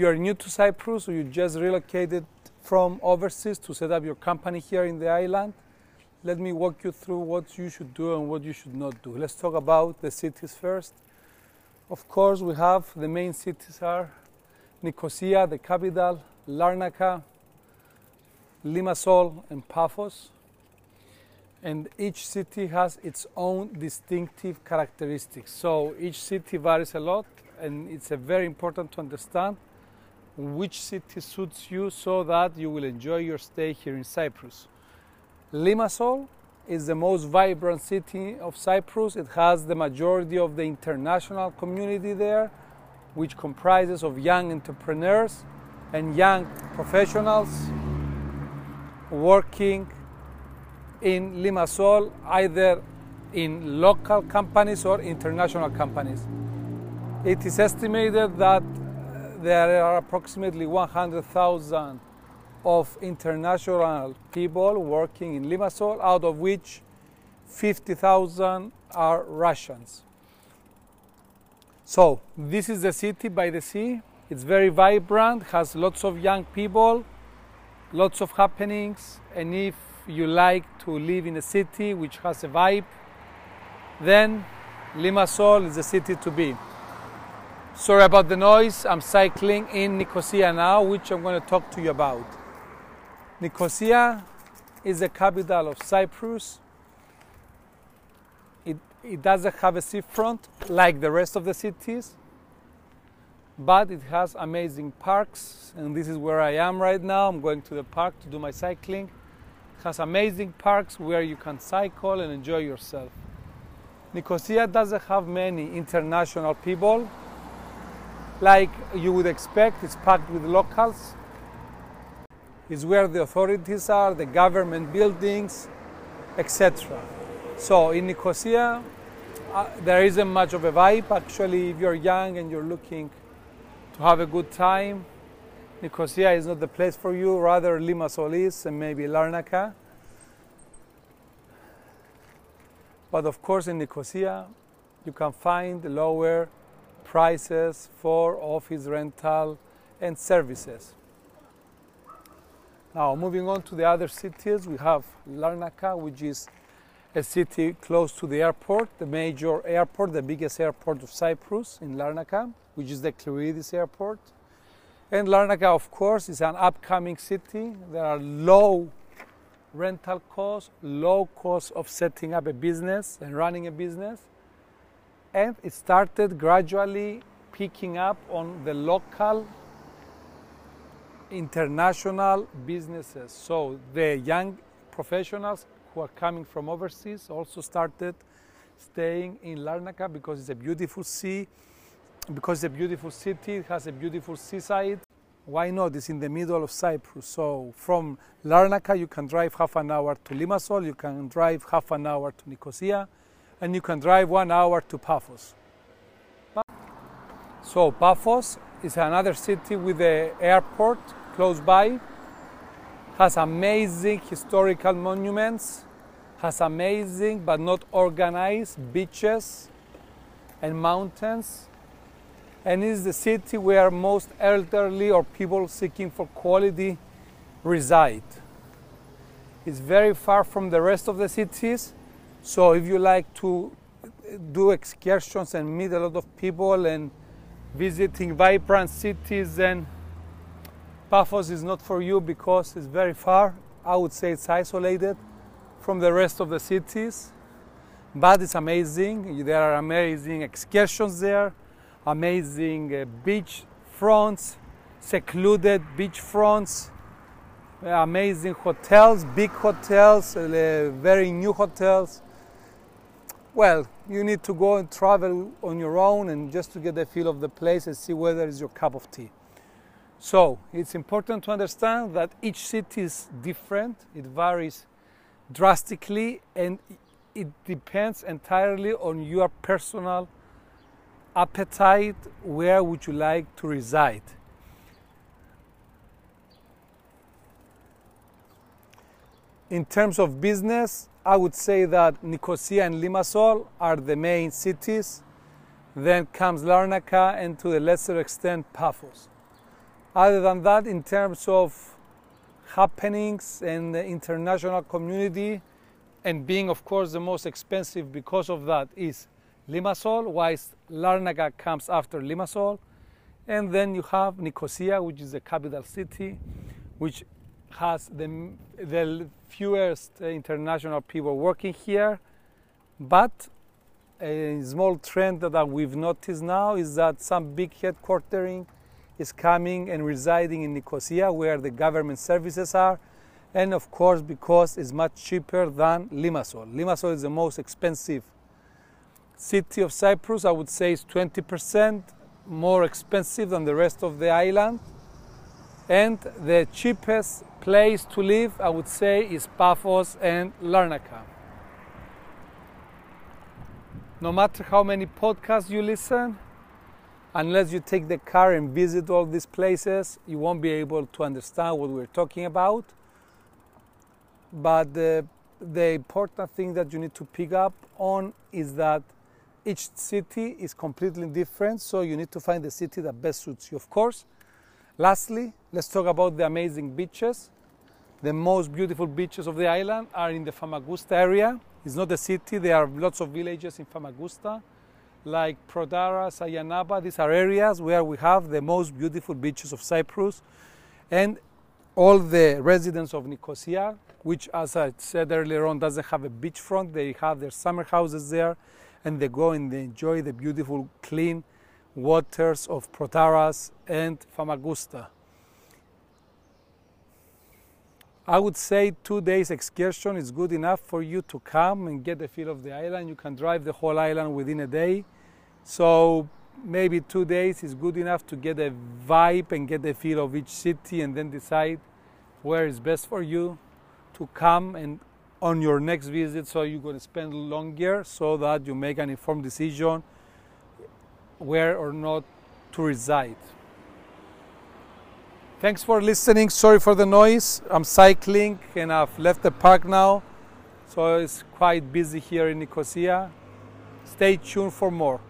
you are new to Cyprus or you just relocated from overseas to set up your company here in the island, let me walk you through what you should do and what you should not do. Let's talk about the cities first. Of course, we have the main cities are Nicosia, the capital, Larnaca, Limassol, and Paphos. And each city has its own distinctive characteristics. So each city varies a lot, and it's very important to understand which city suits you so that you will enjoy your stay here in Cyprus. Limassol is the most vibrant city of Cyprus. It has the majority of the international community there, which comprises of young entrepreneurs and young professionals working in Limassol, either in local companies or international companies. It is estimated that there are approximately 100,000 of international people working in Limassol, out of which 50,000 are Russians. So, this is the city by the sea. It's very vibrant, has lots of young people, lots of happenings, and if you like to live in a city which has a vibe, then Limassol is the city to be. Sorry about the noise, I'm cycling in Nicosia now, which I'm going to talk to you about. Nicosia is the capital of Cyprus. It, it doesn't have a seafront like the rest of the cities, but it has amazing parks, and this is where I am right now. I'm going to the park to do my cycling. It has amazing parks where you can cycle and enjoy yourself. Nicosia doesn't have many international people like you would expect, it's packed with locals It's where the authorities are, the government buildings, etc. So in Nicosia, uh, there isn't much of a vibe. Actually, if you're young and you're looking to have a good time, Nicosia is not the place for you. Rather, Limassol is and maybe Larnaca. But of course, in Nicosia, you can find lower prices for office rental and services. Now, moving on to the other cities, we have Larnaca, which is a city close to the airport, the major airport, the biggest airport of Cyprus in Larnaca, which is the Cleomenes airport. And Larnaca, of course, is an upcoming city. There are low rental costs, low cost of setting up a business and running a business. And it started gradually picking up on the local international businesses. So the young professionals who are coming from overseas also started staying in Larnaca because it's a beautiful sea, because it's a beautiful city, it has a beautiful seaside. Why not? It's in the middle of Cyprus. So from Larnaca you can drive half an hour to Limassol, you can drive half an hour to Nicosia, and you can drive one hour to Paphos. So Paphos is another city with the airport close by, has amazing historical monuments, has amazing but not organized beaches and mountains, and is the city where most elderly or people seeking for quality reside. It's very far from the rest of the cities, so if you like to do excursions and meet a lot of people and visiting vibrant cities then Paphos is not for you because it's very far. I would say it's isolated from the rest of the cities, but it's amazing. There are amazing excursions there, amazing uh, beach fronts, secluded beach fronts, amazing hotels, big hotels, uh, very new hotels. Well, you need to go and travel on your own and just to get the feel of the place and see whether it's your cup of tea. So it's important to understand that each city is different, it varies drastically, and it depends entirely on your personal appetite where would you like to reside. In terms of business, I would say that Nicosia and Limassol are the main cities. Then comes Larnaca and to a lesser extent Paphos. Other than that, in terms of happenings and the international community, and being, of course, the most expensive because of that is Limassol, whilst Larnaca comes after Limassol. And then you have Nicosia, which is the capital city, which has the, the fewest international people working here. But a small trend that we've noticed now is that some big headquartering is coming and residing in Nicosia, where the government services are, and of course because it's much cheaper than Limassol. Limassol is the most expensive city of Cyprus. I would say it's 20% more expensive than the rest of the island. And the cheapest place to live, I would say, is Paphos and Larnaca. No matter how many podcasts you listen, unless you take the car and visit all these places, you won't be able to understand what we're talking about. But the, the important thing that you need to pick up on is that each city is completely different, so you need to find the city that best suits you, of course. Lastly, let's talk about the amazing beaches. The most beautiful beaches of the island are in the Famagusta area. It's not a city, there are lots of villages in Famagusta, like Protaras, Ayanapa. These are areas where we have the most beautiful beaches of Cyprus. And all the residents of Nicosia, which, as I said earlier on, doesn't have a beachfront, they have their summer houses there and they go and they enjoy the beautiful, clean waters of Protaras and Famagusta. I would say two days excursion is good enough for you to come and get the feel of the island. You can drive the whole island within a day. So maybe two days is good enough to get a vibe and get the feel of each city and then decide where is best for you to come and on your next visit so you're going to spend longer so that you make an informed decision where or not to reside. Thanks for listening. Sorry for the noise. I'm cycling and I've left the park now. So it's quite busy here in Nicosia. Stay tuned for more.